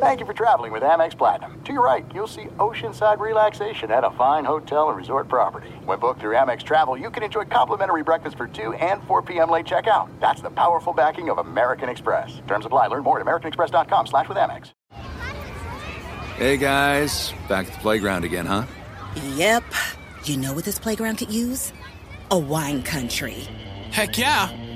Thank you for traveling with Amex Platinum. To your right, you'll see oceanside relaxation at a fine hotel and resort property. When booked through Amex Travel, you can enjoy complimentary breakfast for 2 and 4 p.m. late checkout. That's the powerful backing of American Express. Terms apply. Learn more at americanexpress.com slash with Amex. Hey, guys. Back at the playground again, huh? Yep. You know what this playground could use? A wine country. Heck yeah,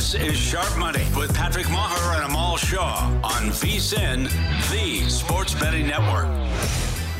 This is Sharp Money with Patrick Meagher and Amal Shah on VSIN, the Sports Betting Network.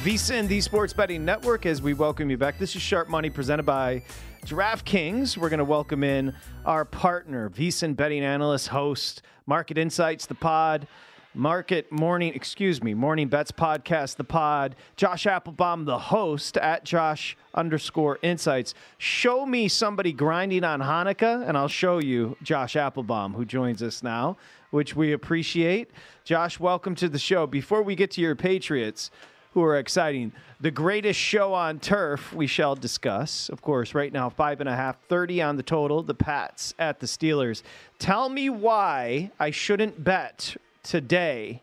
VSIN, the Sports Betting Network, as we welcome you back. This is Sharp Money presented by DraftKings. We're going to welcome in our partner, VSIN betting analyst, host, Market Insights, the pod. Market Morning, excuse me, Morning Bets Podcast, the pod. Josh Appelbaum, the host at Josh underscore Insights. Show me somebody grinding on Hanukkah, and I'll show you Josh Appelbaum, who joins us now, which we appreciate. Josh, welcome to the show. Before we get to your Patriots, who are exciting, the greatest show on turf we shall discuss. Of course, right now, five and a half, 30 on the total, the Pats at the Steelers. Tell me why I shouldn't bet today,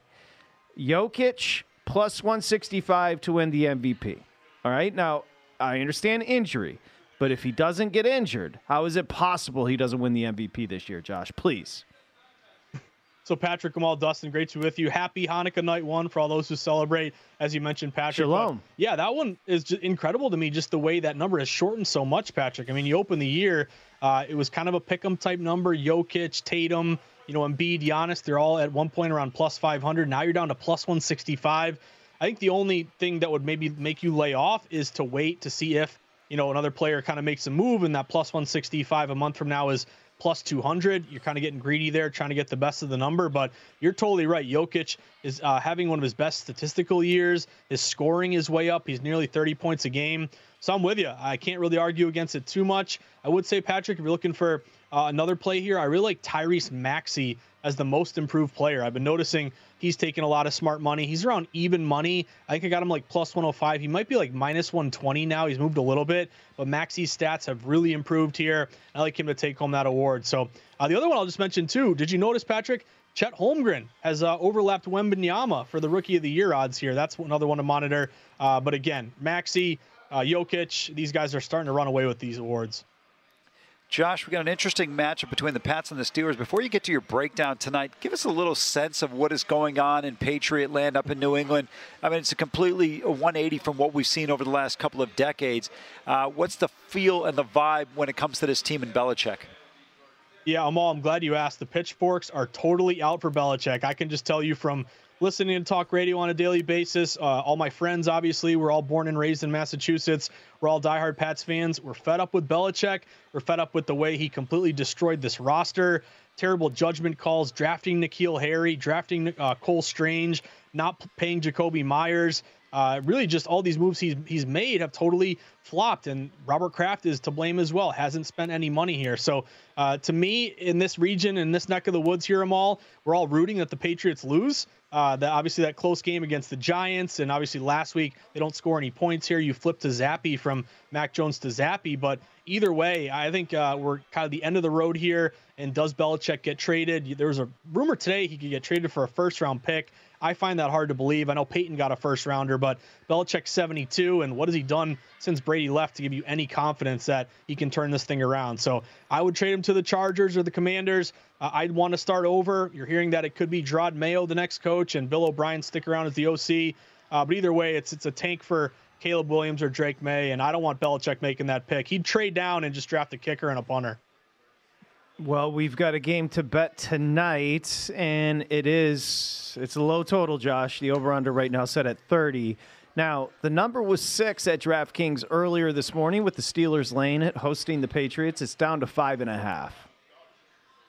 Jokic plus 165 to win the MVP. All right. Now, I understand injury, but if he doesn't get injured, how is it possible he doesn't win the MVP this year, Josh? Please. So, Patrick Amal, Dustin, great to be with you. Happy Hanukkah night one for all those who celebrate, as you mentioned, Patrick. Shalom. But yeah, that one is just incredible to me, just the way that number has shortened so much, Patrick. I mean, you open the year, uh, it was kind of a pick 'em type number. Jokic, Tatum, you know, Embiid, Giannis, they're all at one point around plus 500. Now you're down to plus 165. I think the only thing that would maybe make you lay off is to wait to see if, you know, another player kind of makes a move and that plus 165 a month from now is plus 200. You're kind of getting greedy there, trying to get the best of the number. But you're totally right. Jokic is uh, having one of his best statistical years. His scoring is way up. He's nearly 30 points a game. So I'm with you. I can't really argue against it too much. I would say, Patrick, if you're looking for uh, another play here, I really like Tyrese Maxey as the most improved player. I've been noticing he's taking a lot of smart money. He's around even money. I think I got him like plus 105. He might be like minus 120 now. He's moved a little bit, but Maxey's stats have really improved here. I like him to take home that award. So uh, the other one I'll just mention too. Did you notice, Patrick? Chet Holmgren has uh, overlapped Wembanyama for the Rookie of the Year odds here. That's another one to monitor. Uh, but again, Maxey, uh, Jokic, these guys are starting to run away with these awards. Josh, we got an interesting matchup between the Pats and the Steelers. Before you get to your breakdown tonight, give us a little sense of what is going on in Patriot land up in New England. I mean, it's a completely 180 from what we've seen over the last couple of decades. Uh, what's the feel and the vibe when it comes to this team in Belichick? Yeah, Amal, I'm glad you asked. The pitchforks are totally out for Belichick. I can just tell you from listening to talk radio on a daily basis. Uh, all my friends, obviously, we're all born and raised in Massachusetts. We're all diehard Pats fans. We're fed up with Belichick. We're fed up with the way he completely destroyed this roster. Terrible judgment calls, drafting N'Keal Harry, drafting uh, Cole Strange, not paying Jakobi Meyers. Uh, really, just all these moves he's he's made have totally flopped, and Robert Kraft is to blame as well. Hasn't spent any money here. So, uh, to me, in this region, in this neck of the woods here, Amal, we're all rooting that the Patriots lose. Uh, that obviously that close game against the Giants, and obviously last week they don't score any points here. You flip to Zappe from Mac Jones to Zappe, but either way, I think uh, we're kind of the end of the road here. And does Belichick get traded? There was a rumor today he could get traded for a first round pick. I find that hard to believe. I know Peyton got a first rounder, but Belichick 72, and what has he done since Brady left to give you any confidence that he can turn this thing around? So I would trade him to the Chargers or the Commanders. Uh, I'd want to start over. You're hearing that it could be Jerod Mayo, the next coach, and Bill O'Brien stick around as the OC. Uh, but either way, it's it's a tank for Caleb Williams or Drake Maye, and I don't want Belichick making that pick. He'd trade down and just draft a kicker and a punter. Well, we've got a game to bet tonight, and it is it's a low total, Josh. The over under right now set at 30. Now, the number was six at DraftKings earlier this morning with the Steelers lane it, hosting the Patriots. It's down to five and a half.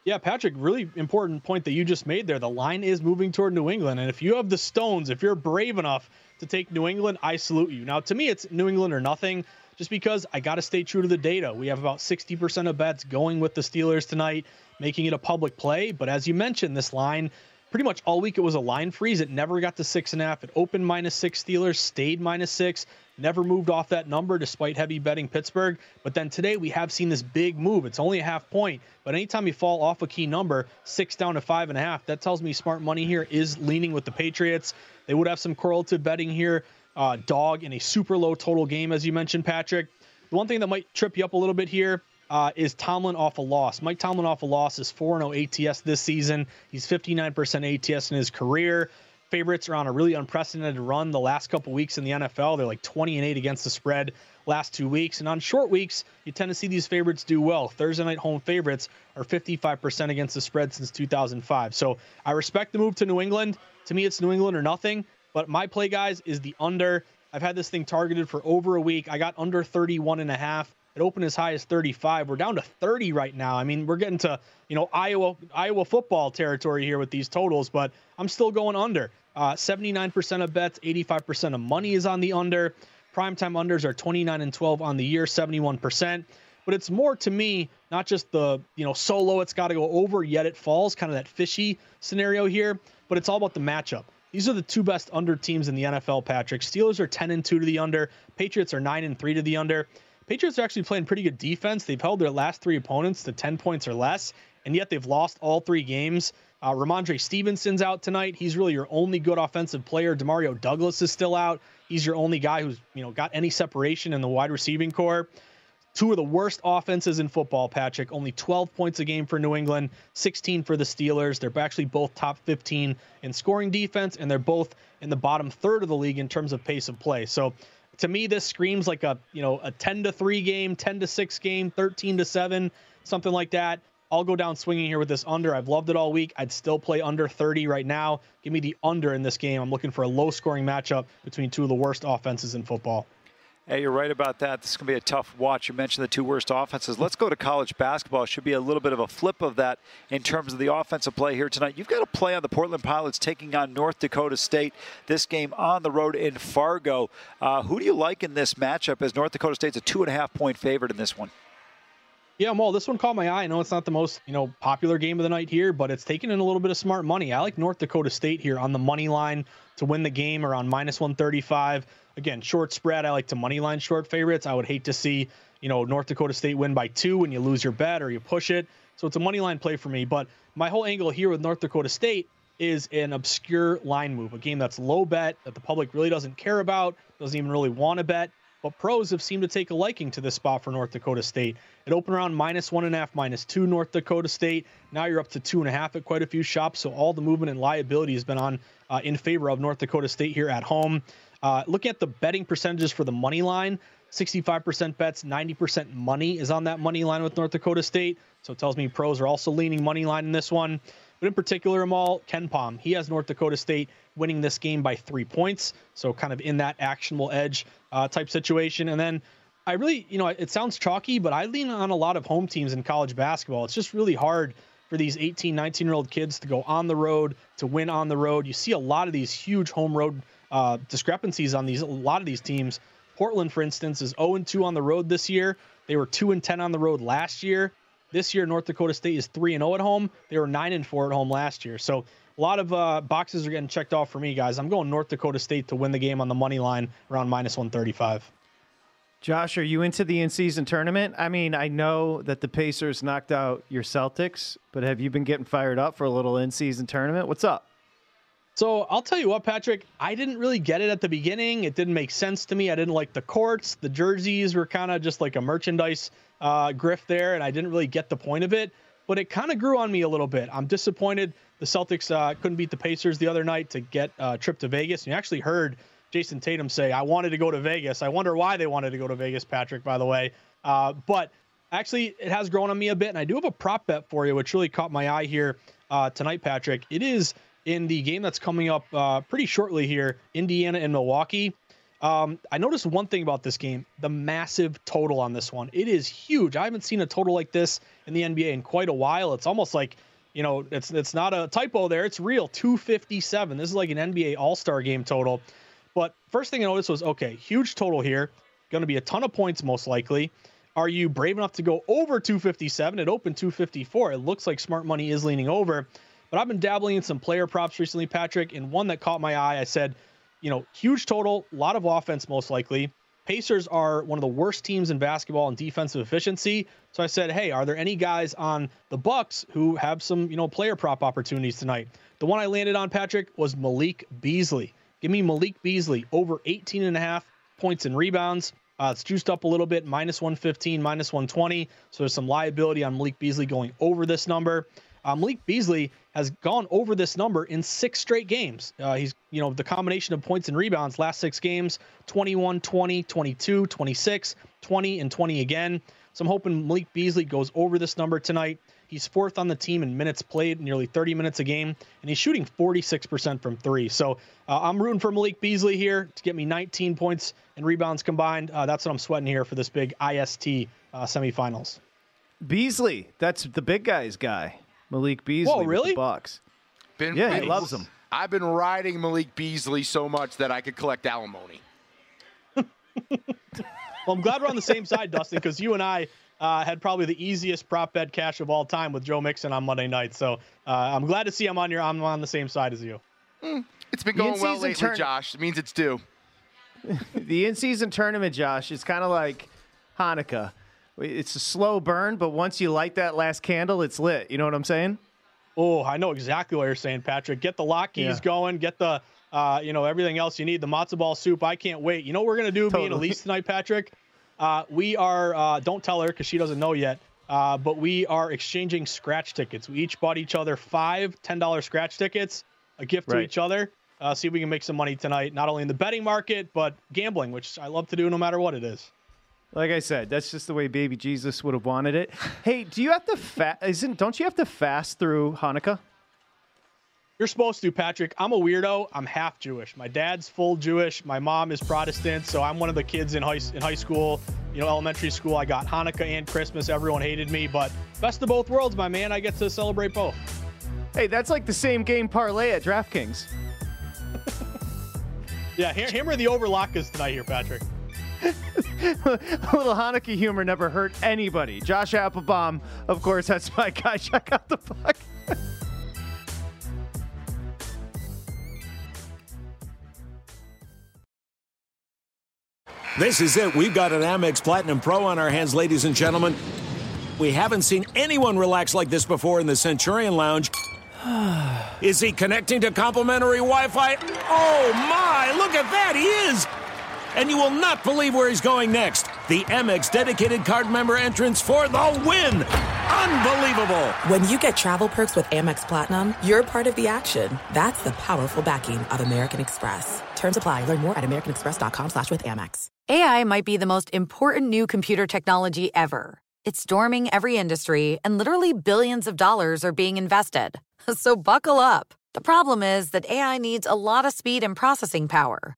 Yeah, Patrick, really important point that you just made there. The line is moving toward New England. And if you have the stones, if you're brave enough to take New England, I salute you. Now, to me, it's New England or nothing just because I got to stay true to the data. We have about 60% of bets going with the Steelers tonight, making it a public play. But as you mentioned, this line, pretty much all week it was a line freeze. It never got to six and a half. It opened minus six Steelers, stayed minus six, never moved off that number despite heavy betting Pittsburgh. But then today we have seen this big move. It's only a half point, but anytime you fall off a key number, six down to five and a half, that tells me smart money here is leaning with the Patriots. They would have some correlative betting here uh, dog in a super low total game, as you mentioned, Patrick. The one thing that might trip you up a little bit here uh, is Tomlin off a loss. Mike Tomlin off a loss is 4 0 ATS this season. He's 59% ATS in his career. Favorites are on a really unprecedented run the last couple weeks in the NFL. They're like 20 and 8 against the spread last two weeks. And on short weeks, you tend to see these favorites do well. Thursday night home favorites are 55% against the spread since 2005. So I respect the move to New England. To me, it's New England or nothing. But my play, guys, is the under. I've had this thing targeted for over a week. I got under 31 and a half. It opened as high as 35. We're down to 30 right now. I mean, we're getting to, you know, Iowa Iowa football territory here with these totals, but I'm still going under. Uh, 79% of bets, 85% of money is on the under. Primetime unders are 29 and 12 on the year, 71%. But it's more to me, not just the, you know, solo it's got to go over, yet it falls, kind of that fishy scenario here, but it's all about the matchup. These are the two best under teams in the NFL, Patrick. Steelers are 10 and 2 to the under. Patriots are 9 and 3 to the under. Patriots are actually playing pretty good defense. They've held their last three opponents to 10 points or less, and yet they've lost all three games. Uh, Rhamondre Stevenson's out tonight. He's really your only good offensive player. Demario Douglas is still out. He's your only guy who's you know got any separation in the wide receiving core. Two of the worst offenses in football, Patrick. Only 12 points a game for New England, 16 for the Steelers. They're actually both top 15 in scoring defense, and they're both in the bottom third of the league in terms of pace of play. So to me, this screams like a you know a 10 to 3 game, 10 to 6 game, 13 to 7, something like that. I'll go down swinging here with this under. I've loved it all week. I'd still play under 30 right now. Give me the under in this game. I'm looking for a low scoring matchup between two of the worst offenses in football. Hey, you're right about that. This is going to be a tough watch. You mentioned the two worst offenses. Let's go to college basketball. Should be a little bit of a flip of that in terms of the offensive play here tonight. You've got to play on the Portland Pilots taking on North Dakota State. This game on the road in Fargo. Uh, who do you like in this matchup as North Dakota State's a two and a half point favorite in this one? Yeah, Mal, this one caught my eye. I know it's not the most, you know, popular game of the night here, but it's taking in a little bit of smart money. I like North Dakota State here on the money line to win the game around minus 135 again, short spread. I like to money line short favorites. I would hate to see, you know, North Dakota State win by two and you lose your bet or you push it. So it's a money line play for me. But my whole angle here with North Dakota State is an obscure line move, a game that's low bet that the public really doesn't care about, doesn't even really want to bet. But pros have seemed to take a liking to this spot for North Dakota State. It opened around minus one and a half, minus two North Dakota State. Now you're up to two and a half at quite a few shops. So all the movement and liability has been on uh, in favor of North Dakota State here at home. Uh, looking at the betting percentages for the money line, 65% bets, 90% money is on that money line with North Dakota State. So it tells me pros are also leaning money line in this one. But in particular, Amal, KenPom, he has North Dakota State winning this game by three points. So kind of in that actionable edge uh, type situation. And then I really, you know, it sounds chalky, but I lean on a lot of home teams in college basketball. It's just really hard for these 18, 19 year old kids to go on the road, to win on the road. You see a lot of these huge home road uh, discrepancies on these a lot of these teams. Portland, for instance, is 0 2 on the road this year. They were 2 and 10 on the road last year. This year, North Dakota State is 3 and 0 at home. They were 9 and 4 at home last year. So a lot of uh, boxes are getting checked off for me, guys. I'm going North Dakota State to win the game on the money line around minus 135. Josh, are you into the in-season tournament? I mean, I know that the Pacers knocked out your Celtics, but have you been getting fired up for a little in-season tournament? What's up? So I'll tell you what, Patrick, I didn't really get it at the beginning. It didn't make sense to me. I didn't like the courts. The jerseys were kind of just like a merchandise uh, grift there, and I didn't really get the point of it. But it kind of grew on me a little bit. I'm disappointed the Celtics uh, couldn't beat the Pacers the other night to get a trip to Vegas. And you actually heard Jayson Tatum say, I wanted to go to Vegas. I wonder why they wanted to go to Vegas, Patrick, by the way. Uh, but actually, it has grown on me a bit, and I do have a prop bet for you, which really caught my eye here uh, tonight, Patrick. It is in the game that's coming up uh, pretty shortly here, Indiana and Milwaukee. Um, I noticed one thing about this game the massive total on this one. It is huge. I haven't seen a total like this in the NBA in quite a while. It's almost like, you know, it's it's not a typo there. It's real. 257. This is like an NBA All Star game total. But first thing I noticed was okay, huge total here. Going to be a ton of points, most likely. Are you brave enough to go over 257? It opened 254. It looks like smart money is leaning over. But I've been dabbling in some player props recently, Patrick, and one that caught my eye. I said, you know, huge total, a lot of offense most likely. Pacers are one of the worst teams in basketball in defensive efficiency. So I said, hey, are there any guys on the Bucks who have some, you know, player prop opportunities tonight? The one I landed on, Patrick, was Malik Beasley. Give me Malik Beasley over 18 and a half points and rebounds. Uh, it's juiced up a little bit, minus 115, minus 120. So there's some liability on Malik Beasley going over this number. Uh, Malik Beasley has gone over this number in six straight games. Uh, he's, you know, the combination of points and rebounds last six games 21, 20, 22, 26, 20, and 20 again. So I'm hoping Malik Beasley goes over this number tonight. He's fourth on the team in minutes played, nearly 30 minutes a game, and he's shooting 46% from three. So uh, I'm rooting for Malik Beasley here to get me 19 points and rebounds combined. Uh, that's what I'm sweating here for this big IST uh, semifinals. Beasley, that's the big guys guy. Malik Beasley. Whoa, really? Bucks. Been, yeah, he loves him. I've been riding Malik Beasley so much that I could collect alimony. Well, I'm glad we're on the same side, Dustin, because you and I uh, had probably the easiest prop bet cash of all time with Joe Mixon on Monday night. So uh, I'm glad to see I'm on your I'm on the same side as you. It's been going well lately, turn- Josh. It means it's due. the in-season tournament, Josh, is kind of like Hanukkah. It's a slow burn, but once you light that last candle, it's lit. You know what I'm saying? Oh, I know exactly what you're saying, Patrick. Get the latkes Yeah. going. Get the uh, you know everything else you need. The matzo ball soup. I can't wait. You know what we're gonna do, Totally. Elise tonight, Patrick. Uh, we are. Uh, don't tell her because she doesn't know yet. Uh, but we are exchanging scratch tickets. We each bought each other five ten dollar scratch tickets, a gift to each other. Uh, see if we can make some money tonight, not only in the betting market but gambling, which I love to do no matter what it is. Like I said, that's just the way baby Jesus would have wanted it. Hey, do you have to fast? Isn't don't you have to fast through Hanukkah? You're supposed to, Patrick. I'm a weirdo. I'm half Jewish. My dad's full Jewish. My mom is Protestant, so I'm one of the kids in high in high school. You know, elementary school. I got Hanukkah and Christmas. Everyone hated me, but best of both worlds, my man. I get to celebrate both. Hey, that's like the same game parlay at DraftKings. Yeah, him, him the overlockers tonight here, Patrick. A little Hanukkah humor never hurt anybody. Josh Appelbaum, of course, that's my guy. Check out the puck. This is it. We've got an Amex Platinum Pro on our hands, ladies and gentlemen. We haven't seen anyone relax like this before in the Centurion Lounge. Is he connecting to complimentary Wi Fi? Oh my, look at that, he is! And you will not believe where he's going next. The Amex dedicated card member entrance for the win! Unbelievable! When you get travel perks with Amex Platinum, you're part of the action. That's the powerful backing of American Express. Terms apply. Learn more at americanexpress.com slash with Amex. AI might be the most important new computer technology ever. It's storming every industry, and literally billions of dollars are being invested. So buckle up. The problem is that AI needs a lot of speed and processing power.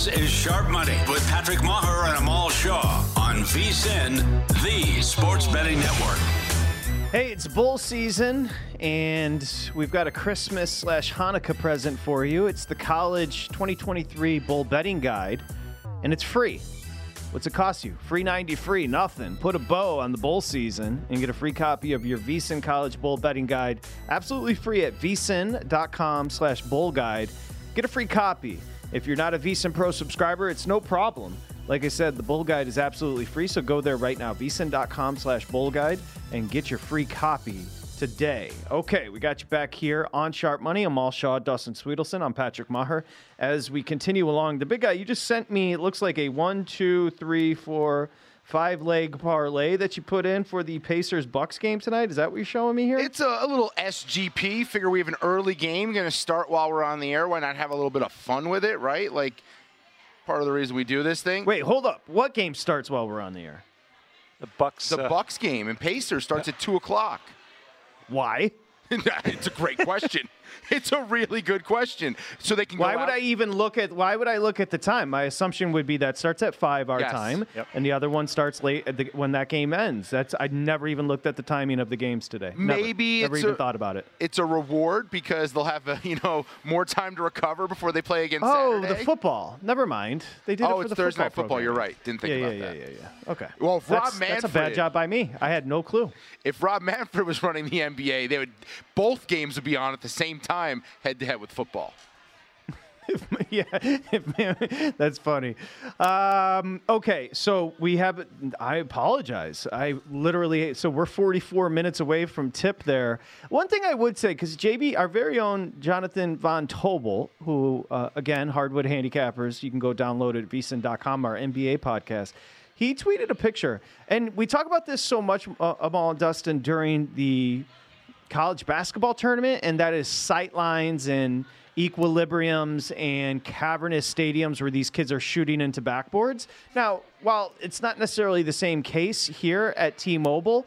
This is Sharp Money with Patrick Meagher and Amal Shah on VSIN, the Sports Betting Network. Hey, it's bowl season, and we've got a Christmas slash Hanukkah present for you. It's the College 2023 Bowl Betting Guide, and it's free. What's it cost you? Free 90 free, nothing. Put a bow on the bowl season and get a free copy of your VSIN College Bowl Betting Guide absolutely free at vsin.com slash bowl guide. Get a free copy. If you're not a VSIN Pro subscriber, it's no problem. Like I said, the Bowl Guide is absolutely free, so go there right now, vsin.com slash bowl guide, and get your free copy today. Okay, we got you back here on Sharp Money. Amal Shah, Dustin Swedelson. I'm Patrick Meagher. As we continue along, the big guy, you just sent me, it looks like a one, two, three, four, five leg parlay that you put in for the Pacers Bucks game tonight. Is that what you're showing me here? It's a, a little SGP. Figure we have an early game. Going to start while we're on the air. Why not have a little bit of fun with it, right? Like part of the reason we do this thing. Wait, hold up. What game starts while we're on the air? The Bucks. The uh, Bucks game and Pacers starts at two o'clock. Why? it's a great question. it's a really good question. So they can. Why would out- I even look at? Why would I look at the time? My assumption would be that starts at five our Yes. time, Yep. and the other one starts late at the, when that game ends. That's I never even looked at the timing of the games today. Maybe never it's even a- thought about it. It's a reward because they'll have uh, you know more time to recover before they play against Oh, Saturday. the football. Never mind. They did it Oh, for it's the Thursday night football football. You're right. Didn't think yeah, about yeah, that. Yeah, yeah, yeah. Okay. Well, if that's, Rob that's a bad job by me. I had no clue. If Rob Manfred was running the NBA, they would both games would be on at the same time, head to head with football. yeah, that's funny. Um, okay, so we have. I apologize. I literally. So we're 44 minutes away from tip there. One thing I would say, because JB, our very own Jonathan Von Tobel, who uh, again Hardwood Handicappers, you can go download it at vsin.com, our NBA podcast. He tweeted a picture, and we talk about this so much, uh, Amal and Dustin, during the college basketball tournament, and that is sight lines and equilibriums and cavernous stadiums where these kids are shooting into backboards. Now, while it's not necessarily the same case here at T-Mobile,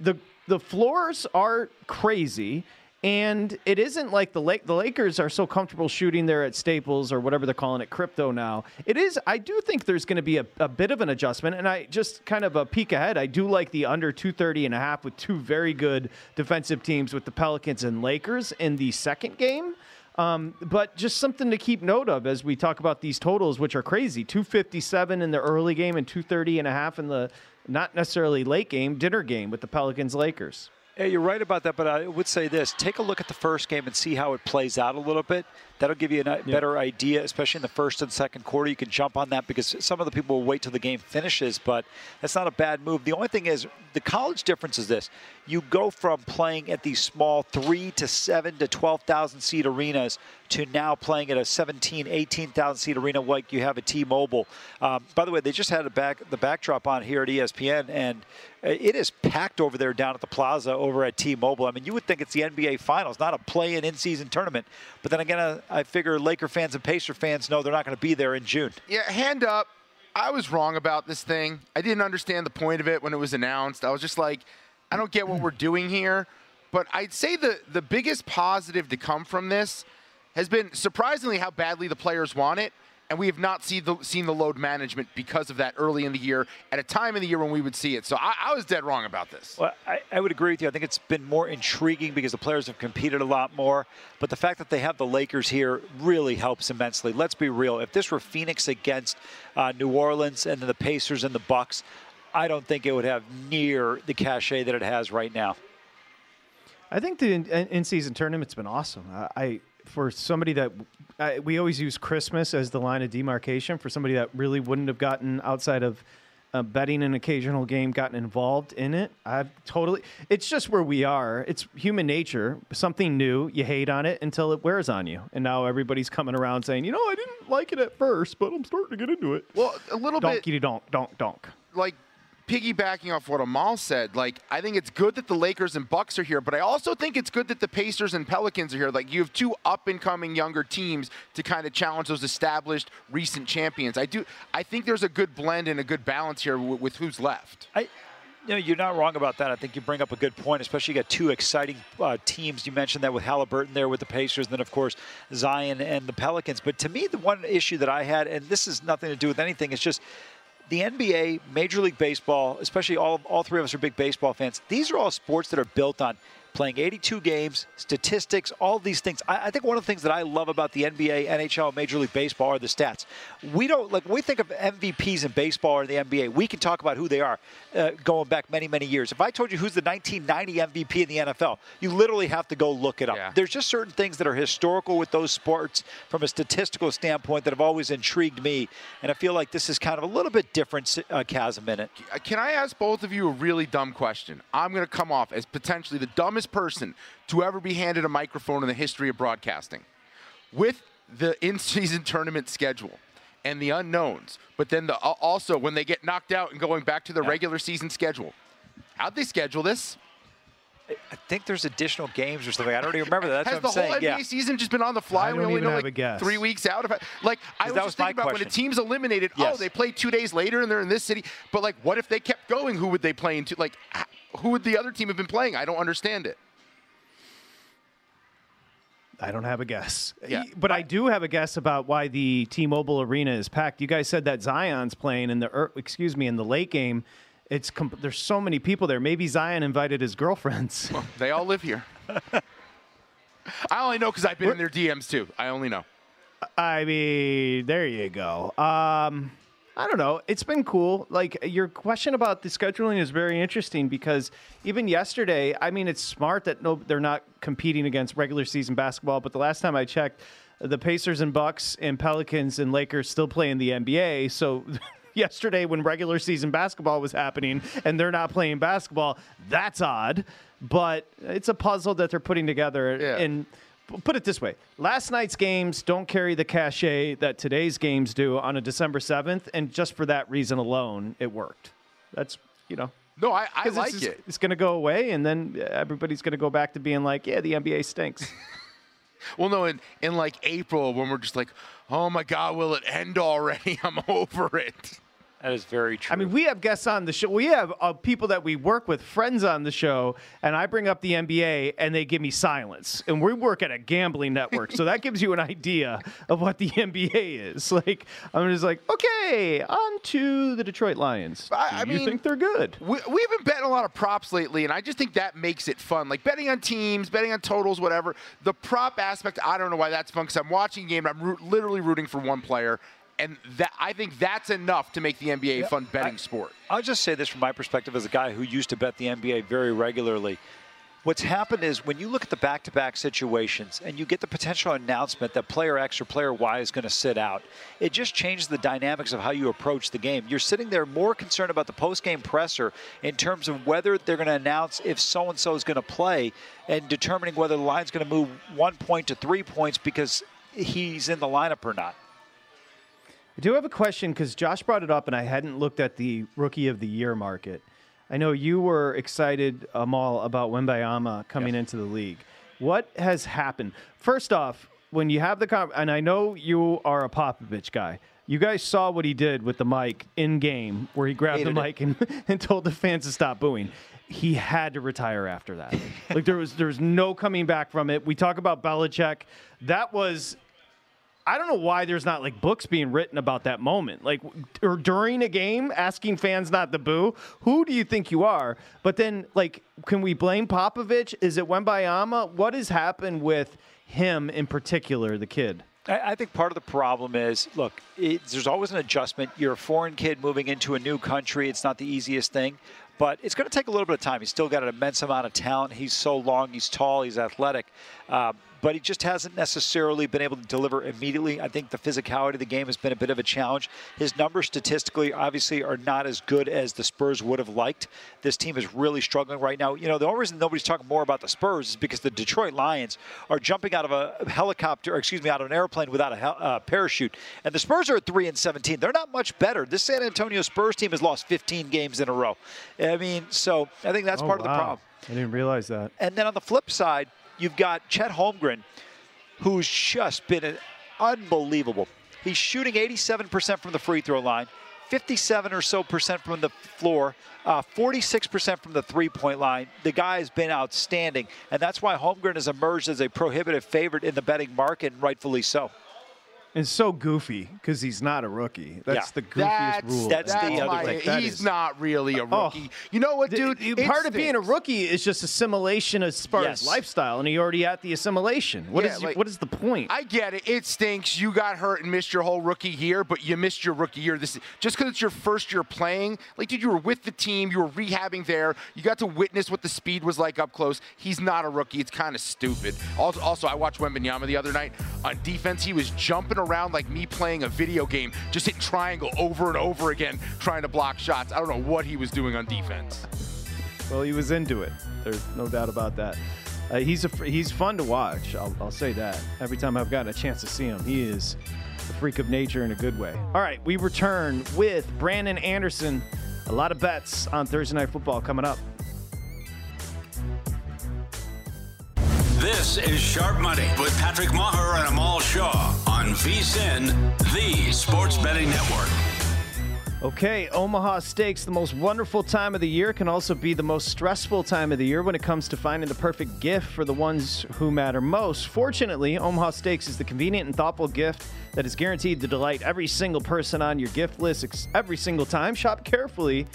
the the floors are crazy. And it isn't like the the Lakers are so comfortable shooting there at Staples or whatever they're calling it, crypto now. It is. I do think there's going to be a, a bit of an adjustment, and I just kind of a peek ahead. I do like the under 230 and a half with two very good defensive teams with the Pelicans and Lakers in the second game. Um, but just something to keep note of as we talk about these totals, which are crazy 257 in the early game and 230 and a half in the not necessarily late game, dinner game with the Pelicans Lakers. Yeah, you're right about that, but I would say this: take a look at the first game and see how it plays out a little bit. That'll give you a ni- better idea, especially in the first and second quarter. You can jump on that because some of the people will wait till the game finishes, but that's not a bad move. The only thing is, the college difference is this: you go from playing at these small three to seven to twelve thousand seat arenas to now playing at a 17, 18,000 seat arena like you have at T-Mobile. Um, by the way, they just had a back the backdrop on here at ESPN, and uh, it is packed over there down at the plaza over at T-Mobile. I mean, you would think it's the NBA Finals, not a play-in in-season tournament. But then again, uh, I figure Laker fans and Pacer fans know they're not going to be there in June. Yeah, hand up. I was wrong about this thing. I didn't understand the point of it when it was announced. I was just like, I don't get what we're doing here. But I'd say the the biggest positive to come from this has been surprisingly how badly the players want it. And we have not seen the, seen the load management because of that early in the year at a time in the year when we would see it. So I, I was dead wrong about this. Well, I, I would agree with you. I think it's been more intriguing because the players have competed a lot more. But the fact that they have the Lakers here really helps immensely. Let's be real. If this were Phoenix against uh, New Orleans and the Pacers and the Bucks, I don't think it would have near the cachet that it has right now. I think the in- in-season tournament's been awesome. I, I for somebody that I, we always use Christmas as the line of demarcation for somebody that really wouldn't have gotten outside of uh, betting an occasional game, gotten involved in it. I've totally. It's just where we are. It's human nature. Something new, you hate on it until it wears on you, and now everybody's coming around saying, you know, I didn't like it at first, but I'm starting to get into it. Well, a little bit. Donkey donk, donk, donk. like piggybacking off what Amal said, like I think it's good that the Lakers and Bucks are here, but I also think it's good that the Pacers and Pelicans are here. Like you have two up and coming younger teams to kind of challenge those established recent champions. I do. I think there's a good blend and a good balance here with, with who's left. I, you know, you're not wrong about that. I think you bring up a good point, especially you got two exciting uh, teams. You mentioned that with Halliburton there with the Pacers, and then of course Zion and the Pelicans. But to me, the one issue that I had, and this has nothing to do with anything, it's just the NBA, Major League Baseball, especially all all three of us are big baseball fans. These are all sports that are built on playing 82 games, statistics, all these things. I, I, think one of the things that I love about the NBA, NHL, Major League Baseball are the stats. We don't like we think of MVPs in baseball or the NBA. We can talk about who they are uh, going back many, many years. If I told you who's the 1990 MVP in the NFL, you literally have to go look it up. Yeah. There's just certain things that are historical with those sports from a statistical standpoint that have always intrigued me, and I feel like this is kind of a little bit different uh, chasm in it. Can I ask both of you a really dumb question? I'm going to come off as potentially the dumbest person to ever be handed a microphone in the history of broadcasting. With the in-season tournament schedule and the unknowns, but then the also when they get knocked out and going back to the Yeah. regular season schedule. How'd they schedule this? I think there's additional games or something. I don't even remember that. That's Has what the I'm whole saying. NBA yeah. season just been on the fly? I we don't only even know have like a guess. three weeks out. If I, like I was That just was my thinking about when a team's eliminated. Oh, they play two days later and they're in this city. But like, what if they kept going? Who would they play into? Like, h- who would the other team have been playing? I don't understand it. I don't have a guess. Yeah. But I do have a guess about why the T-Mobile Arena is packed. You guys said that Zion's playing in the excuse me in the late game. It's comp- there's so many people there. Maybe Zion invited his girlfriends. They all live here. I only know because I've been in their DMs too. I only know. I mean, there you go. Um, I don't know. It's been cool. Like your question about the scheduling is very interesting because even yesterday, I mean, it's smart that no, they're not competing against regular season basketball. But the last time I checked, the Pacers and Bucks and Pelicans and Lakers still play in the NBA. So. Yesterday, when regular season basketball was happening and they're not playing basketball, that's odd. But it's a puzzle that they're putting together. Yeah. And put it this way last night's games don't carry the cachet that today's games do on a december 7th and just for that reason alone it worked that's you know No, I, I like it's, it. it's going to go away and then everybody's going to go back to being like yeah the nba stinks Well, no, in, in like April when we're just like, oh my God, will it end already? I'm over it. That is very true. I mean, we have guests on the show. We have uh, people that we work with, friends on the show, and I bring up the NBA and they give me silence. And we work at a gambling network, so that gives you an idea of what the NBA is. Like, I'm just like, okay, on to the Detroit Lions. I, I you mean, think they're good? We, we've been betting a lot of props lately, and I just think that makes it fun. Like betting on teams, betting on totals, whatever. The prop aspect, I don't know why that's fun because I'm watching a game and I'm root, literally rooting for one player. And that I think that's enough to make the NBA a fun betting sport. I'll just say this from my perspective as a guy who used to bet the NBA very regularly. What's happened is when you look at the back to back situations and you get the potential announcement that player X or player Y is going to sit out, it just changes the dynamics of how you approach the game. You're sitting there more concerned about the post game presser in terms of whether they're going to announce if so and so is going to play and determining whether the line's going to move one point to three points because he's in the lineup or not. I do have a question because Josh brought it up, and I hadn't looked at the Rookie of the Year market. I know you were excited, um, Amal, about Wembanyama coming into the league. What has happened? First off, when you have the con- and I know you are a Popovich guy. You guys saw what he did with the mic in game, where he grabbed Hated the mic and, and told the fans to stop booing. He had to retire after that. like there was there was no coming back from it. We talk about Belichick. That was I don't know why there's not like books being written about that moment. Like, or during a game, asking fans not to boo. Who do you think you are? But then, like, can we blame Popovich? Is it Wembanyama? What has happened with him in particular, the kid? I think part of the problem is look, it, there's always an adjustment. You're a foreign kid moving into a new country. It's not the easiest thing, but it's going to take a little bit of time. He's still got an immense amount of talent. He's so long, he's tall, he's athletic. Uh, but he just hasn't necessarily been able to deliver immediately. I think the physicality of the game has been a bit of a challenge. His numbers statistically, obviously, are not as good as the Spurs would have liked. This team is really struggling right now. You know, the only reason nobody's talking more about the Spurs is because the Detroit Lions are jumping out of a helicopter, excuse me, out of an airplane without a hel- uh, parachute. And the Spurs are at 3 and 17. They're not much better. This San Antonio Spurs team has lost 15 games in a row. I mean, so I think that's Oh, part of the problem. I didn't realize that. And then on the flip side, you've got Chet Holmgren, who's just been unbelievable. He's shooting 87% from the free throw line, 57 or so percent from the floor, uh, 46% from the three point line. The guy has been outstanding, and that's why Holmgren has emerged as a prohibitive favorite in the betting market, and rightfully so. And so goofy because he's not a rookie. That's Yeah. the goofiest That's, rule. that's the my- other thing. That He's is- not really a Oh. rookie. You know what, dude? The- part of being a rookie is just assimilation as far Yes. as lifestyle, and he already at the assimilation. What Yeah, is like- what is the point? I get it. It stinks. You got hurt and missed your whole rookie year, but you missed your rookie year. This just because it's your first year playing. Like, dude, you were with the team. You were rehabbing there. You got to witness what the speed was like up close. He's not a rookie. It's kind of stupid. Also, also, I watched Wembanyama the other night on defense. He was jumping around like me playing a video game, just hitting triangle over and over again, trying to block shots. I don't know what he was doing on defense. well, he was into it. There's no doubt about that. Uh, he's a he's fun to watch. I'll, I'll say that. Every time I've gotten a chance to see him, he is a freak of nature in a good way. All right, we return with Brandon Anderson. A lot of bets on Thursday Night Football coming up. This is Sharp Money with Patrick Meagher and Amal Shah on VSIN, the Sports Betting Network. Okay, Omaha Steaks, the most wonderful time of the year, can also be the most stressful time of the year when it comes to finding the perfect gift for the ones who matter most. Fortunately, Omaha Steaks is the convenient and thoughtful gift that is guaranteed to delight every single person on your gift list every single time. Shop carefully.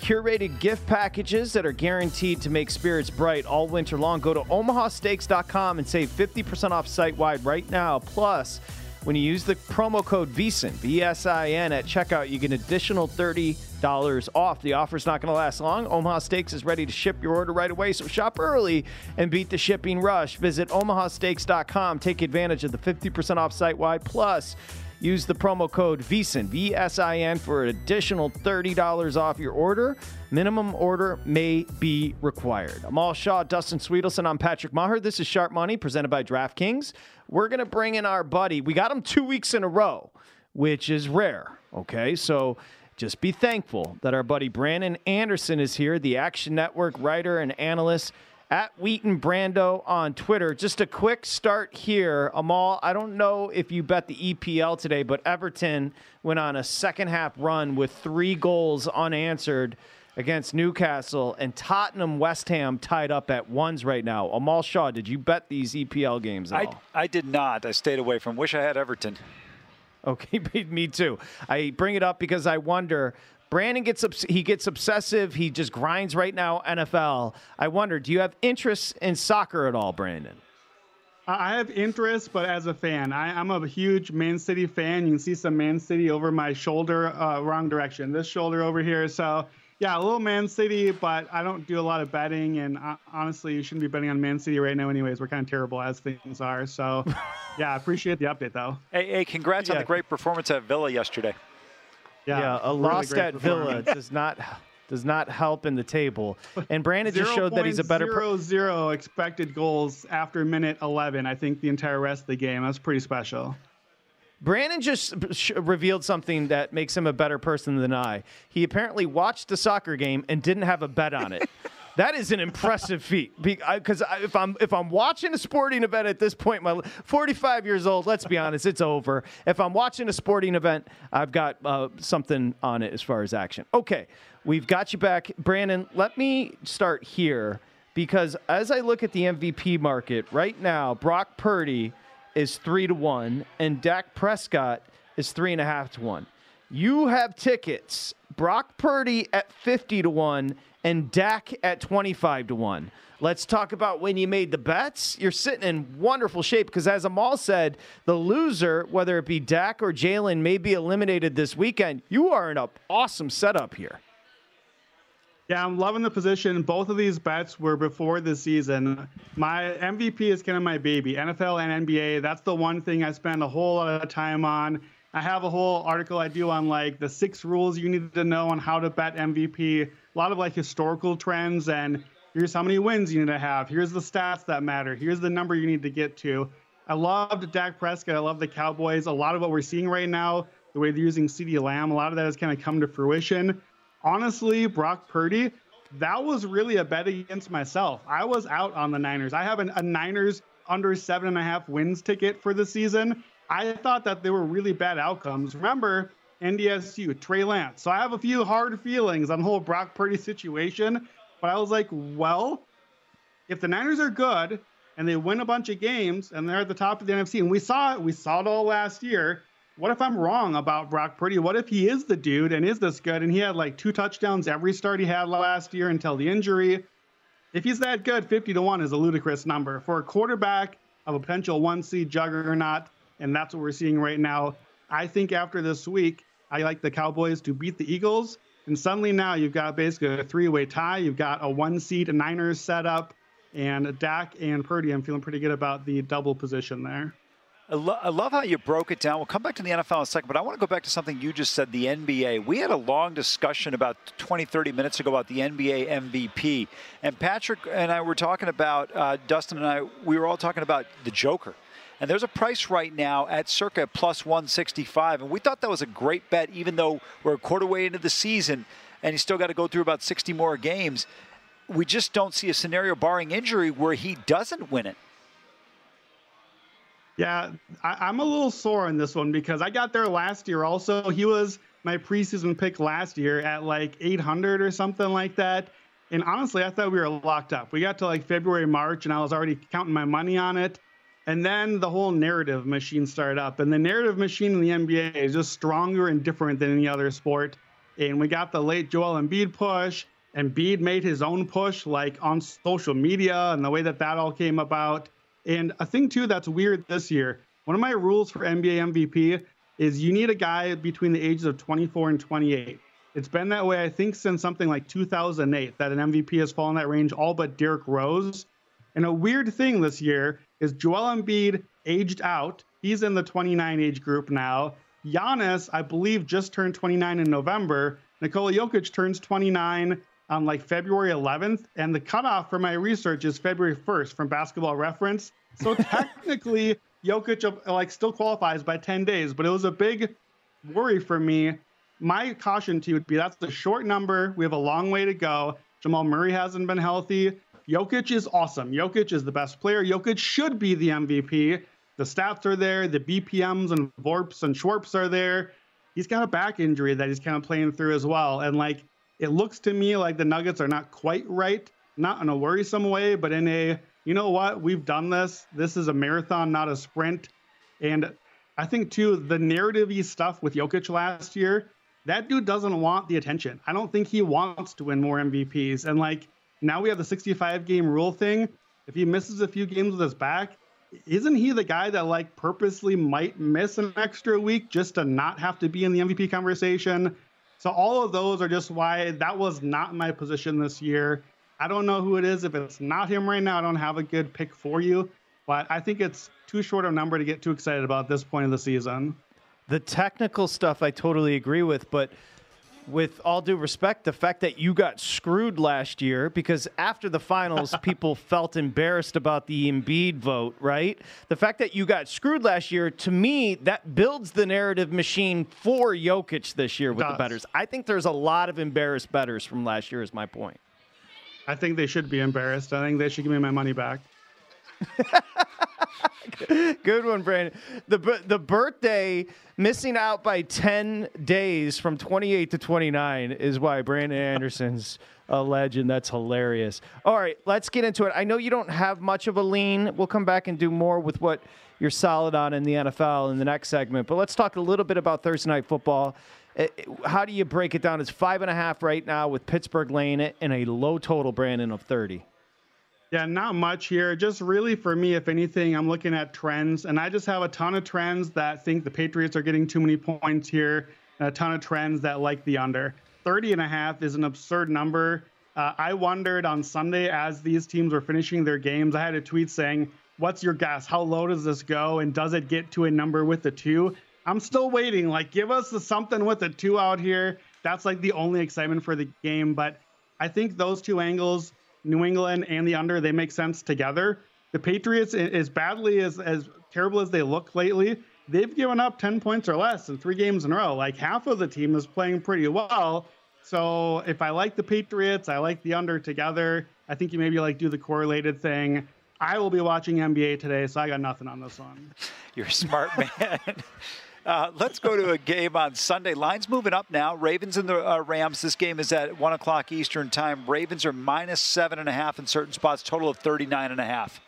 Curated gift packages that are guaranteed to make spirits bright all winter long. Go to omahasteaks.com and save 50% off site wide right now. Plus, when you use the promo code VSIN, V S I N, at checkout, you get an additional $30 off. The offer's not going to last long. Omaha Steaks is ready to ship your order right away, so shop early and beat the shipping rush. Visit omahasteaks.com. Take advantage of the 50% off site wide. Plus, Use the promo code VSIN, V S I N, for an additional $30 off your order. Minimum order may be required. Amal Shah, Dustin Swedelson, I'm Patrick Meagher. This is Sharp Money presented by DraftKings. We're going to bring in our buddy. We got him two weeks in a row, which is rare. Okay, so just be thankful that our buddy Brandon Anderson is here, the Action Network writer and analyst at Wheaton Brando on Twitter. Just a quick start here. Amal, I don't know if you bet the EPL today, but Everton went on a second half run with three goals unanswered against Newcastle, and Tottenham West Ham tied up at ones right now. Amal Shah, did you bet these EPL games at I, all? I did not. I stayed away from. Wish I had Everton. Okay, me too. I bring it up because I wonder. Brandon gets obs- he gets obsessive. He just grinds right now. NFL. I wonder, do you have interest in soccer at all, Brandon? I have interest, but as a fan, I, I'm a huge Man City fan. You can see some Man City over my shoulder, uh, wrong direction. This shoulder over here. So, yeah, a little Man City, but I don't do a lot of betting. And uh, honestly, you shouldn't be betting on Man City right now, anyways. We're kind of terrible as things are. So, yeah, I appreciate the update, though. Hey, hey congrats on the great performance at Villa yesterday. Yeah, a really loss at Villa does not does not help in the table. And Brandon just showed that he's a better. per- Zero zero expected goals after minute 11. I think the entire rest of the game. That's pretty special. Brandon just revealed something that makes him a better person than I. He apparently watched the soccer game and didn't have a bet on it. That is an impressive feat because if I'm if I'm watching a sporting event at this point, my 45 years old. Let's be honest, it's over. If I'm watching a sporting event, I've got uh, something on it as far as action. Okay, we've got you back, Brandon. Let me start here because as I look at the MVP market right now, Brock Purdy is three to one, and Dak Prescott is three and a half to one. You have tickets Brock Purdy at 50 to 1 and Dak at 25 to 1. Let's talk about when you made the bets. You're sitting in wonderful shape because, as Amal said, the loser, whether it be Dak or Jalen, may be eliminated this weekend. You are in an awesome setup here. Yeah, I'm loving the position. Both of these bets were before the season. My MVP is kind of my baby. NFL and NBA, that's the one thing I spend a whole lot of time on. I have a whole article I do on like the six rules you need to know on how to bet MVP. A lot of like historical trends and here's how many wins you need to have. Here's the stats that matter. Here's the number you need to get to. I loved Dak Prescott. I love the Cowboys. A lot of what we're seeing right now, the way they're using CeeDee Lamb, a lot of that has kind of come to fruition. Honestly, Brock Purdy, that was really a bet against myself. I was out on the Niners. I have an, a Niners under seven and a half wins ticket for the season. I thought that they were really bad outcomes. Remember, NDSU, Trey Lance. So I have a few hard feelings on the whole Brock Purdy situation. But I was like, well, if the Niners are good and they win a bunch of games and they're at the top of the NFC, and we saw it, we saw it all last year. What if I'm wrong about Brock Purdy? What if he is the dude and is this good? And he had like two touchdowns every start he had last year until the injury. If he's that good, 50 to 1 is a ludicrous number. For a quarterback of a potential one seed juggernaut, and that's what we're seeing right now. I think after this week, I like the Cowboys to beat the Eagles and suddenly now you've got basically a three-way tie. You've got a one-seed Niners set up, and Dak and Purdy. I'm feeling pretty good about the double position there. I, lo- I, love how you broke it down. We'll come back to the NFL in a second, but I want to go back to something you just said the NBA. We had a long discussion about 20, 30 minutes ago about the NBA MVP. And Patrick and I were talking about, uh, Dustin and I, we were all talking about the Joker. And there's a price right now at circa plus 165. And we thought that was a great bet, even though we're a quarter way into the season and he's still got to go through about 60 more games. We just don't see a scenario, barring injury, where he doesn't win it. Yeah, I, am a little sore on this one because I got there last year also. He was my preseason pick last year at like 800 or something like that. And honestly, I thought we were locked up. We got to like February, March, and I was already counting my money on it. And then the whole narrative machine started up. And the narrative machine in the NBA is just stronger and different than any other sport. And we got the late Joel Embiid push. Embiid made his own push, like on social media, and the way that that all came about. And a thing, too, that's weird this year one of my rules for NBA MVP is you need a guy between the ages of 24 and 28. It's been that way, I think, since something like 2008 that an MVP has fallen that range, all but Derrick Rose. And a weird thing this year is Joel Embiid aged out. He's in the 29 age group now. Giannis, I believe, just turned 29 in November. Nikola Jokic turns 29 on like February 11th, and the cutoff for my research is February 1st from Basketball Reference. So technically, Jokic like still qualifies by 10 days, but it was a big worry for me. My caution to you would be that's a short number. We have a long way to go. Jamal Murray hasn't been healthy. Jokic is awesome. Jokic is the best player. Jokic should be the MVP. The stats are there. The BPMs and VORPs and Schwarps are there. He's got a back injury that he's kind of playing through as well. And like, it looks to me like the Nuggets are not quite right, not in a worrisome way, but in a, you know what, we've done this. This is a marathon, not a sprint. And I think too, the narrative stuff with Jokic last year, that dude doesn't want the attention. I don't think he wants to win more MVPs. And like, now we have the 65 game rule thing. If he misses a few games with his back, isn't he the guy that like purposely might miss an extra week just to not have to be in the MVP conversation? So all of those are just why that was not my position this year. I don't know who it is. If it's not him right now, I don't have a good pick for you. But I think it's too short a number to get too excited about this point of the season. The technical stuff I totally agree with, but with all due respect, the fact that you got screwed last year because after the finals, people felt embarrassed about the Embiid vote, right? The fact that you got screwed last year, to me, that builds the narrative machine for Jokic this year with the bettors. I think there's a lot of embarrassed bettors from last year, is my point. I think they should be embarrassed. I think they should give me my money back. Good one, Brandon. The the birthday missing out by 10 days from 28 to 29 is why Brandon Anderson's a legend. That's hilarious. All right, let's get into it. I know you don't have much of a lean. We'll come back and do more with what you're solid on in the NFL in the next segment. But let's talk a little bit about Thursday night football. Uh, how do you break it down? It's five and a half right now with Pittsburgh laying it and a low total, Brandon, of 30. Yeah, not much here. Just really for me, if anything, I'm looking at trends, and I just have a ton of trends that think the Patriots are getting too many points here, and a ton of trends that like the under. 30 and a half is an absurd number. Uh, I wondered on Sunday as these teams were finishing their games, I had a tweet saying, What's your guess? How low does this go? And does it get to a number with the two? I'm still waiting. Like, give us the something with the two out here. That's like the only excitement for the game. But I think those two angles New England and the under, they make sense together. The Patriots, as badly as as terrible as they look lately, they've given up 10 points or less in three games in a row. Like half of the team is playing pretty well. So if I like the Patriots, I like the under together. I think you maybe like do the correlated thing. I will be watching NBA today, so I got nothing on this one. You're a smart man. Uh, let's go to a game on Sunday. Lines moving up now. Ravens and the uh, Rams. This game is at one o'clock Eastern time. Ravens are minus seven and a half in certain spots. Total of 39 and a half.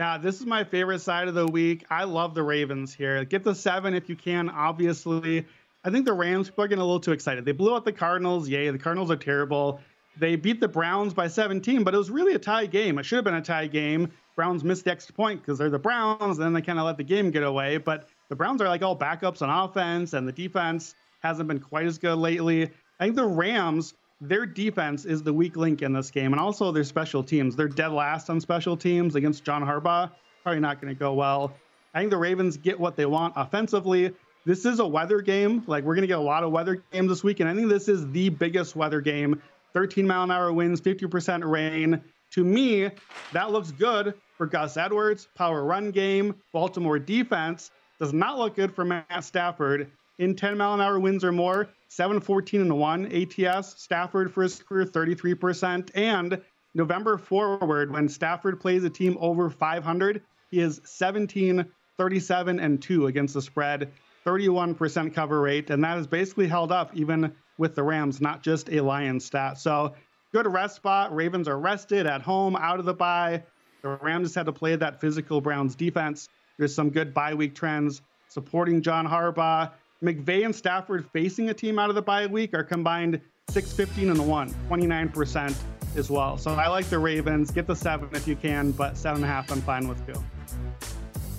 Yeah, this is my favorite side of the week. I love the Ravens here. Get the seven if you can. Obviously, I think the Rams people are getting a little too excited. They blew out the Cardinals. Yay, the Cardinals are terrible. They beat the Browns by 17, but it was really a tie game. It should have been a tie game. Browns missed the extra point because they're the Browns, and then they kind of let the game get away. But the Browns are like all backups on offense, and the defense hasn't been quite as good lately. I think the Rams, their defense is the weak link in this game, and also their special teams. They're dead last on special teams against John Harbaugh. Probably not going to go well. I think the Ravens get what they want offensively. This is a weather game. Like, we're going to get a lot of weather games this week, and I think this is the biggest weather game 13 mile an hour winds, 50% rain. To me, that looks good for Gus Edwards, power run game, Baltimore defense does not look good for Matt Stafford. In 10 mile an hour winds or more, 714 and 1 ATS. Stafford for his career, 33%. And November forward, when Stafford plays a team over 500, he is 17, 37, and 2 against the spread, 31% cover rate. And that is basically held up even with the Rams, not just a Lions stat. So good rest spot. Ravens are rested at home, out of the bye. The Rams just had to play that physical Browns defense. There's some good bye week trends supporting John Harbaugh. McVay and Stafford facing a team out of the bye week are combined 615 and the 1, 29% as well. So I like the Ravens. Get the seven if you can, but seven and a half I'm fine with too.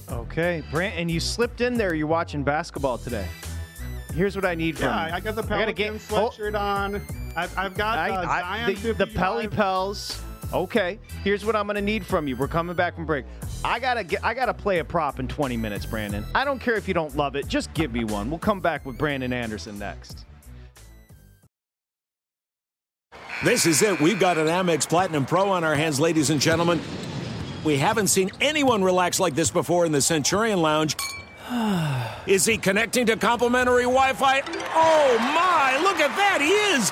Okay, Brant, and you slipped in there. You're watching basketball today. Here's what I need from yeah, you. I got the Pelican sweatshirt on. I've, I've got uh, I, I, the, the Pelly Pels. Okay, here's what I'm gonna need from you. We're coming back from break. I gotta get, I gotta play a prop in 20 minutes, Brandon. I don't care if you don't love it. Just give me one. We'll come back with Brandon Anderson next. This is it. We've got an Amex Platinum Pro on our hands, ladies and gentlemen. We haven't seen anyone relax like this before in the Centurion Lounge. is he connecting to complimentary Wi-Fi? Oh my! Look at that. He is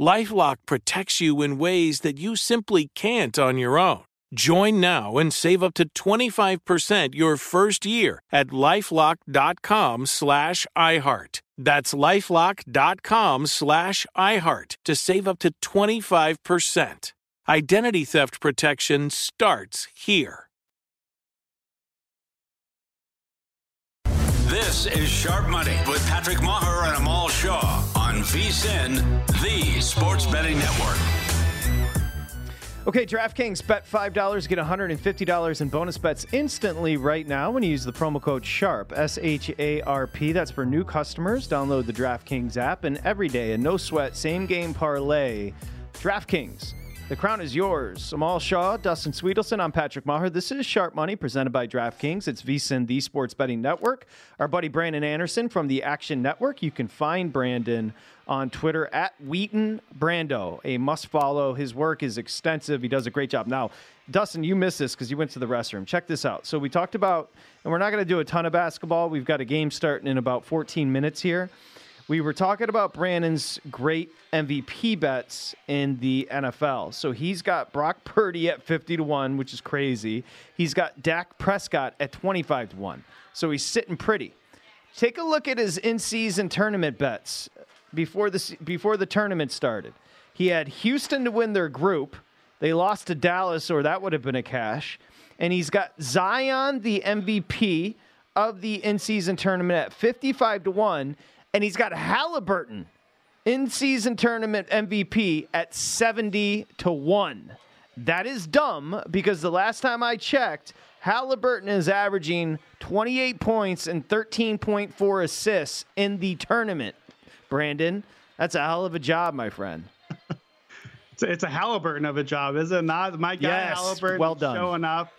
Lifelock protects you in ways that you simply can't on your own. Join now and save up to 25% your first year at lifelock.com slash iHeart. That's lifelock.com slash iHeart to save up to 25%. Identity theft protection starts here. This is Sharp Money with Patrick Meagher and Amal Shah VSiN, the Sports Betting Network. Okay, DraftKings bet $5, get $150 in bonus bets instantly right now when you use the promo code SHARP, S H A R P. That's for new customers. Download the DraftKings app and every day a no sweat, same game parlay. DraftKings. The crown is yours. Amal Shah, Dustin Swedelson. I'm Patrick Meagher. This is Sharp Money presented by DraftKings. It's VSiN, the Sports Betting Network. Our buddy Brandon Anderson from the Action Network. You can find Brandon on Twitter at Wheaton Brando. A must follow. His work is extensive. He does a great job. Now, Dustin, you missed this because you went to the restroom. Check this out. So we talked about, and we're not going to do a ton of basketball. We've got a game starting in about 14 minutes here. We were talking about Brandon's great MVP bets in the NFL. So he's got Brock Purdy at 50 to 1, which is crazy. He's got Dak Prescott at 25 to 1. So he's sitting pretty. Take a look at his in-season tournament bets before the before the tournament started. He had Houston to win their group. They lost to Dallas or that would have been a cash. And he's got Zion the MVP of the in-season tournament at 55 to 1 and he's got Halliburton in season tournament MVP at 70 to 1. That is dumb because the last time I checked, Halliburton is averaging 28 points and 13.4 assists in the tournament. Brandon, that's a hell of a job, my friend. it's, a, it's a Halliburton of a job, is it not? My guy yes, Halliburton well done. showing up,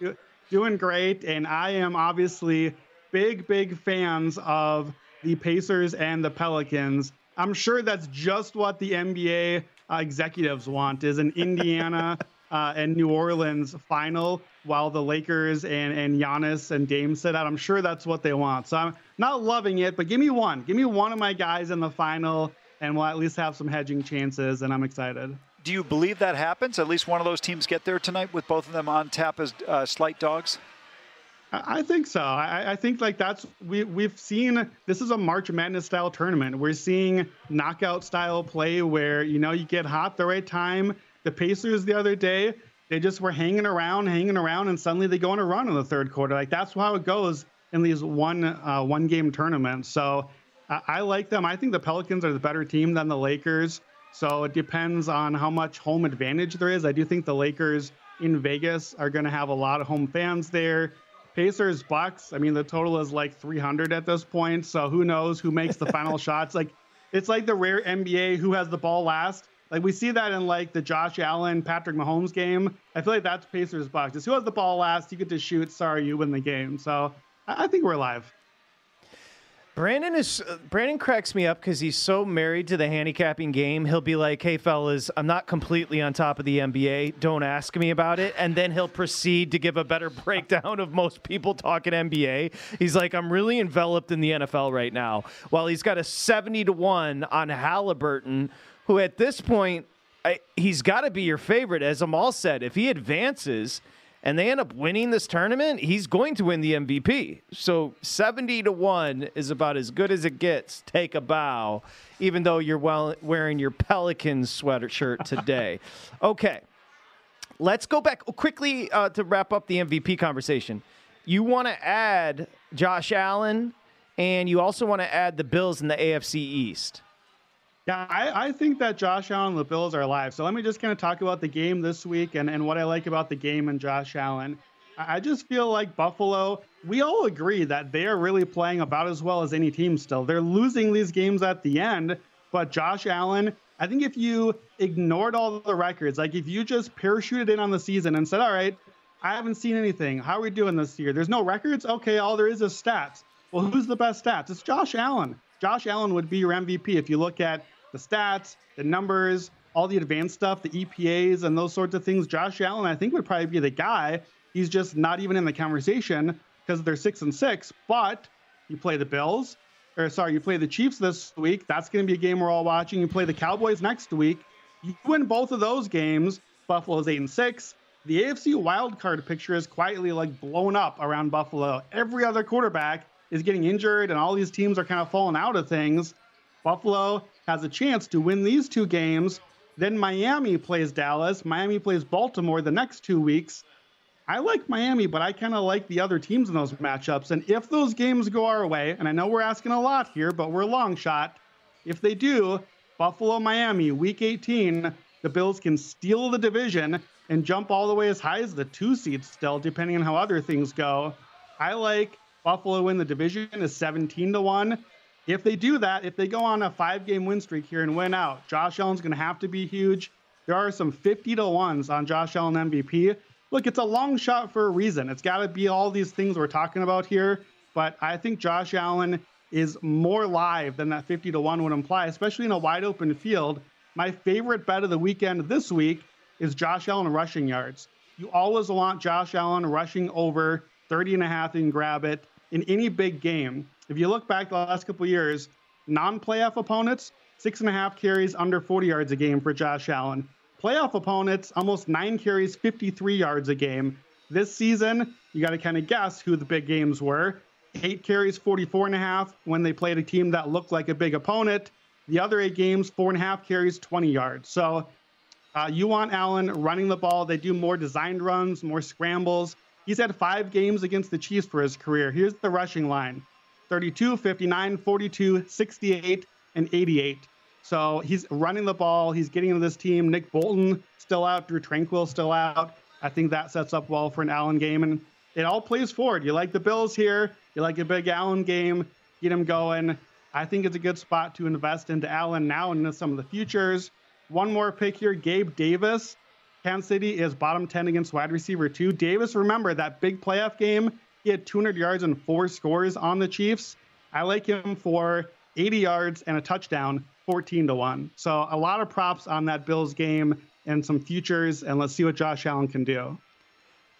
doing great, and I am obviously big, big fans of the Pacers and the Pelicans. I'm sure that's just what the NBA uh, executives want is an Indiana uh, and New Orleans final while the Lakers and, and Giannis and Dame sit out. I'm sure that's what they want. So I'm not loving it, but give me one. Give me one of my guys in the final, and we'll at least have some hedging chances, and I'm excited. Do you believe that happens? At least one of those teams get there tonight with both of them on tap as uh, slight dogs? I think so. I, I, think like that's we we've seen this is a March Madness style tournament. We're seeing knockout style play where you know you get hot the right time. The Pacers the other day they just were hanging around, hanging around, and suddenly they go on a run in the third quarter. Like that's how it goes in these one uh, one game tournaments. So I, I like them. I think the Pelicans are the better team than the Lakers. So it depends on how much home advantage there is. I do think the Lakers in Vegas are going to have a lot of home fans there. Pacers Bucks. I mean, the total is like 300 at this point. So who knows who makes the final shots? Like, it's like the rare NBA who has the ball last. Like we see that in like the Josh Allen Patrick Mahomes game. I feel like that's Pacers Bucks. It's who has the ball last. You get to shoot. Sorry, you win the game. So I, I think we're live. Brandon is uh, Brandon cracks me up because he's so married to the handicapping game. He'll be like, "Hey, fellas, I'm not completely on top of the NBA. Don't ask me about it." And then he'll proceed to give a better breakdown of most people talking NBA. He's like, "I'm really enveloped in the NFL right now." While he's got a 70 to one on Halliburton, who at this point, I, he's got to be your favorite. As Amal said, if he advances and they end up winning this tournament, he's going to win the MVP. So 70 to 1 is about as good as it gets. Take a bow, even though you're well, wearing your Pelicans sweater shirt today. okay. Let's go back quickly uh, to wrap up the MVP conversation. You want to add Josh Allen, and you also want to add the Bills in the AFC East. Yeah, I, I, think that Josh Allen and the Bills are alive. So let me just kind of talk about the game this week and, and what I like about the game and Josh Allen. I just feel like Buffalo, we all agree that they are really playing about as well as any team still. They're losing these games at the end, but Josh Allen, I think if you ignored all the records, like if you just parachuted in on the season and said, all right, I haven't seen anything. How are we doing this year? There's no records? Okay, all there is is stats. Well, who's the best stats? It's Josh Allen. Josh Allen would be your MVP if you look at the stats, the numbers, all the advanced stuff, the EPAs, and those sorts of things. Josh Allen, I think, would probably be the guy. He's just not even in the conversation because they're six and six. But you play the Bills, or sorry, you play the Chiefs this week. That's going to be a game we're all watching. You play the Cowboys next week. You win both of those games. Buffalo's eight and six. The AFC wildcard picture is quietly like blown up around Buffalo. Every other quarterback is getting injured, and all these teams are kind of falling out of things. Buffalo has a chance to win these two games. Then Miami plays Dallas. Miami plays Baltimore the next two weeks. I like Miami, but I kind of like the other teams in those matchups. And if those games go our way, and I know we're asking a lot here, but we're a long shot. If they do, Buffalo, Miami, week 18, the Bills can steal the division and jump all the way as high as the two seed still, depending on how other things go. I like Buffalo in the division is 17 to 1. If they do that, if they go on a five game win streak here and win out, Josh Allen's going to have to be huge. There are some 50 to 1s on Josh Allen MVP. Look, it's a long shot for a reason. It's got to be all these things we're talking about here. But I think Josh Allen is more live than that 50 to 1 would imply, especially in a wide open field. My favorite bet of the weekend this week is Josh Allen rushing yards. You always want Josh Allen rushing over 30 and a half and grab it in any big game. If you look back the last couple years, non-playoff opponents, six and a half carries under 40 yards a game for Josh Allen. Playoff opponents, almost nine carries, 53 yards a game. This season, you got to kind of guess who the big games were. Eight carries, 44 and a half when they played a team that looked like a big opponent. The other eight games, four and a half carries, 20 yards. So uh, you want Allen running the ball. They do more designed runs, more scrambles. He's had five games against the Chiefs for his career. Here's the rushing line 32, 59, 42, 68, and 88. So he's running the ball. He's getting into this team. Nick Bolton still out. Drue Tranquill still out. I think that sets up well for an Allen game. And it all plays forward. You like the Bills here. You like a big Allen game. Get him going. I think it's a good spot to invest into Allen now and into some of the futures. One more pick here Gabe Davis. Kansas City is bottom 10 against wide receiver two. Davis, remember that big playoff game he had 200 yards and four scores on the Chiefs. I like him for 80 yards and a touchdown, 14 to 1. So a lot of props on that Bills game and some futures, and let's see what Josh Allen can do.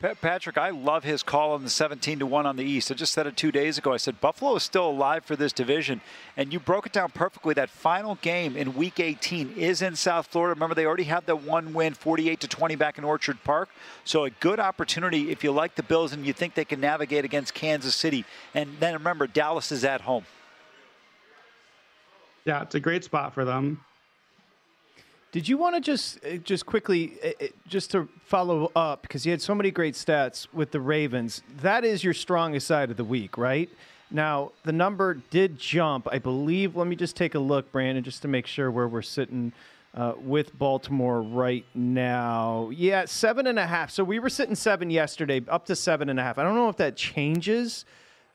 Patrick, I love his call on the 17 to 1 on the East. I just said it two days ago. I said Buffalo is still alive for this division, and you broke it down perfectly. That final game in Week 18 is in South Florida. Remember, they already had that one win, 48 to 20, back in Orchard Park. So a good opportunity if you like the Bills and you think they can navigate against Kansas City. And then remember, Dallas is at home. Yeah, it's a great spot for them. Did you want to just uh, just quickly uh, uh, just to follow up because you had so many great stats with the Ravens? That is your strongest side of the week, right? Now the number did jump, I believe. Let me just take a look, Brandon, just to make sure where we're sitting uh, with Baltimore right now. Yeah, seven and a half. So we were sitting seven yesterday, up to seven and a half. I don't know if that changes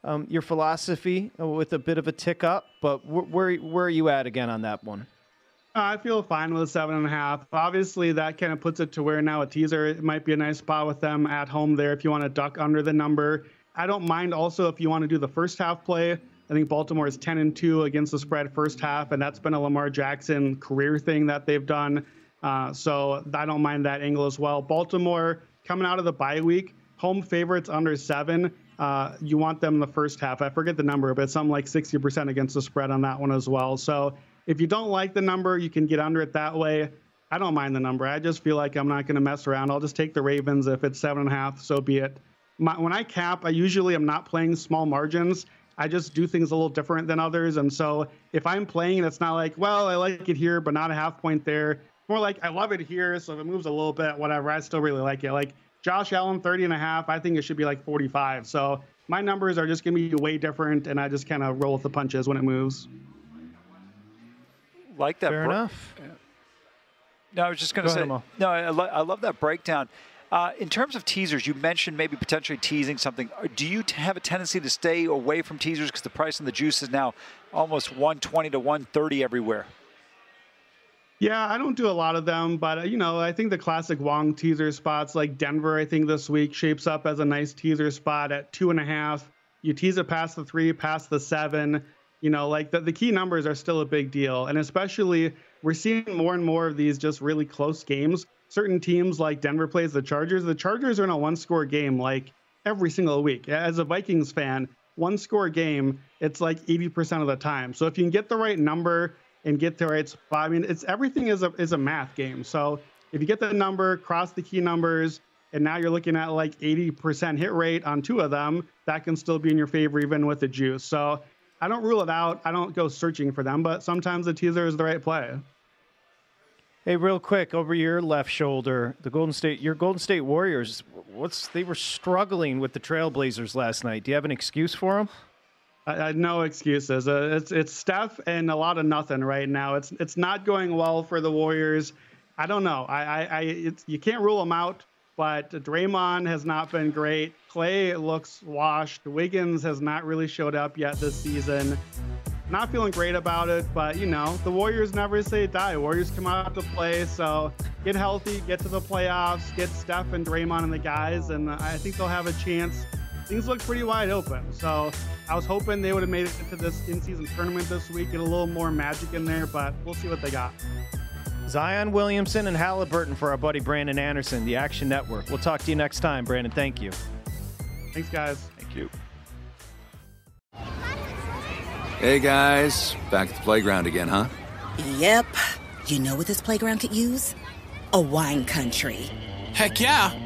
um, your philosophy with a bit of a tick up, but wh- where where are you at again on that one? I feel fine with a seven and a half. Obviously, that kind of puts it to where now a teaser it might be a nice spot with them at home there if you want to duck under the number. I don't mind also if you want to do the first half play. I think Baltimore is 10 and 2 against the spread first half, and that's been a Lamar Jackson career thing that they've done. Uh, so I don't mind that angle as well. Baltimore coming out of the bye week, home favorites under seven. Uh, you want them in the first half. I forget the number, but it's something like 60% against the spread on that one as well. So if you don't like the number, you can get under it that way. I don't mind the number. I just feel like I'm not going to mess around. I'll just take the Ravens. If it's seven and a half, so be it. My, when I cap, I usually am not playing small margins. I just do things a little different than others. And so if I'm playing, and it's not like, well, I like it here, but not a half point there. More like I love it here, so if it moves a little bit, whatever, I still really like it. Like Josh Allen, 30 and a half, I think it should be like 45. So my numbers are just going to be way different, and I just kind of roll with the punches when it moves like that. Fair enough. No, I was just going to say. Ahead, no, I, lo- I, love that breakdown. Uh, in terms of teasers, you mentioned maybe potentially teasing something. Uh, do you have a tendency to stay away from teasers because the price on the juice is now almost 120 to 130 everywhere? Yeah, I don't do a lot of them, but uh, you know, I think the classic Wong teaser spots like Denver, I think this week shapes up as a nice teaser spot at two and a half. you tease it past the three, past the seven. You know, like the, the key numbers are still a big deal. And especially, we're seeing more and more of these just really close games. Certain teams like Denver plays the Chargers. The Chargers are in a one score game like every single week. As a Vikings fan, one score game, it's like 80% of the time. So if you can get the right number and get the right spot, I mean, it's everything is a, is a math game. So if you get the number, cross the key numbers, and now you're looking at like 80% hit rate on two of them, that can still be in your favor even with the juice. So I don't rule it out. I don't go searching for them, but sometimes the teaser is the right play. Hey, real quick, over your left shoulder, the Golden State, your Golden State Warriors. What's they were struggling with the Trailblazers last night. Do you have an excuse for them? I, I no excuses. Uh, it's it's Steph and a lot of nothing right now. It's it's not going well for the Warriors. I don't know. I I, I it's, you can't rule them out. But Draymond has not been great. Clay looks washed. Wiggins has not really showed up yet this season. Not feeling great about it, but you know, the Warriors never say die. Warriors come out to play, so get healthy, get to the playoffs, get Steph and Draymond and the guys, and I think they'll have a chance. Things look pretty wide open. So I was hoping they would have made it to this in season tournament this week, get a little more magic in there, but we'll see what they got. Zion Williamson and Halliburton for our buddy Brandon Anderson, the Action Network. We'll talk to you next time, Brandon. Thank you. Thanks, guys. Thank you. Hey, guys. Back at the playground again, huh? Yep. You know what this playground could use? A wine country. Heck yeah,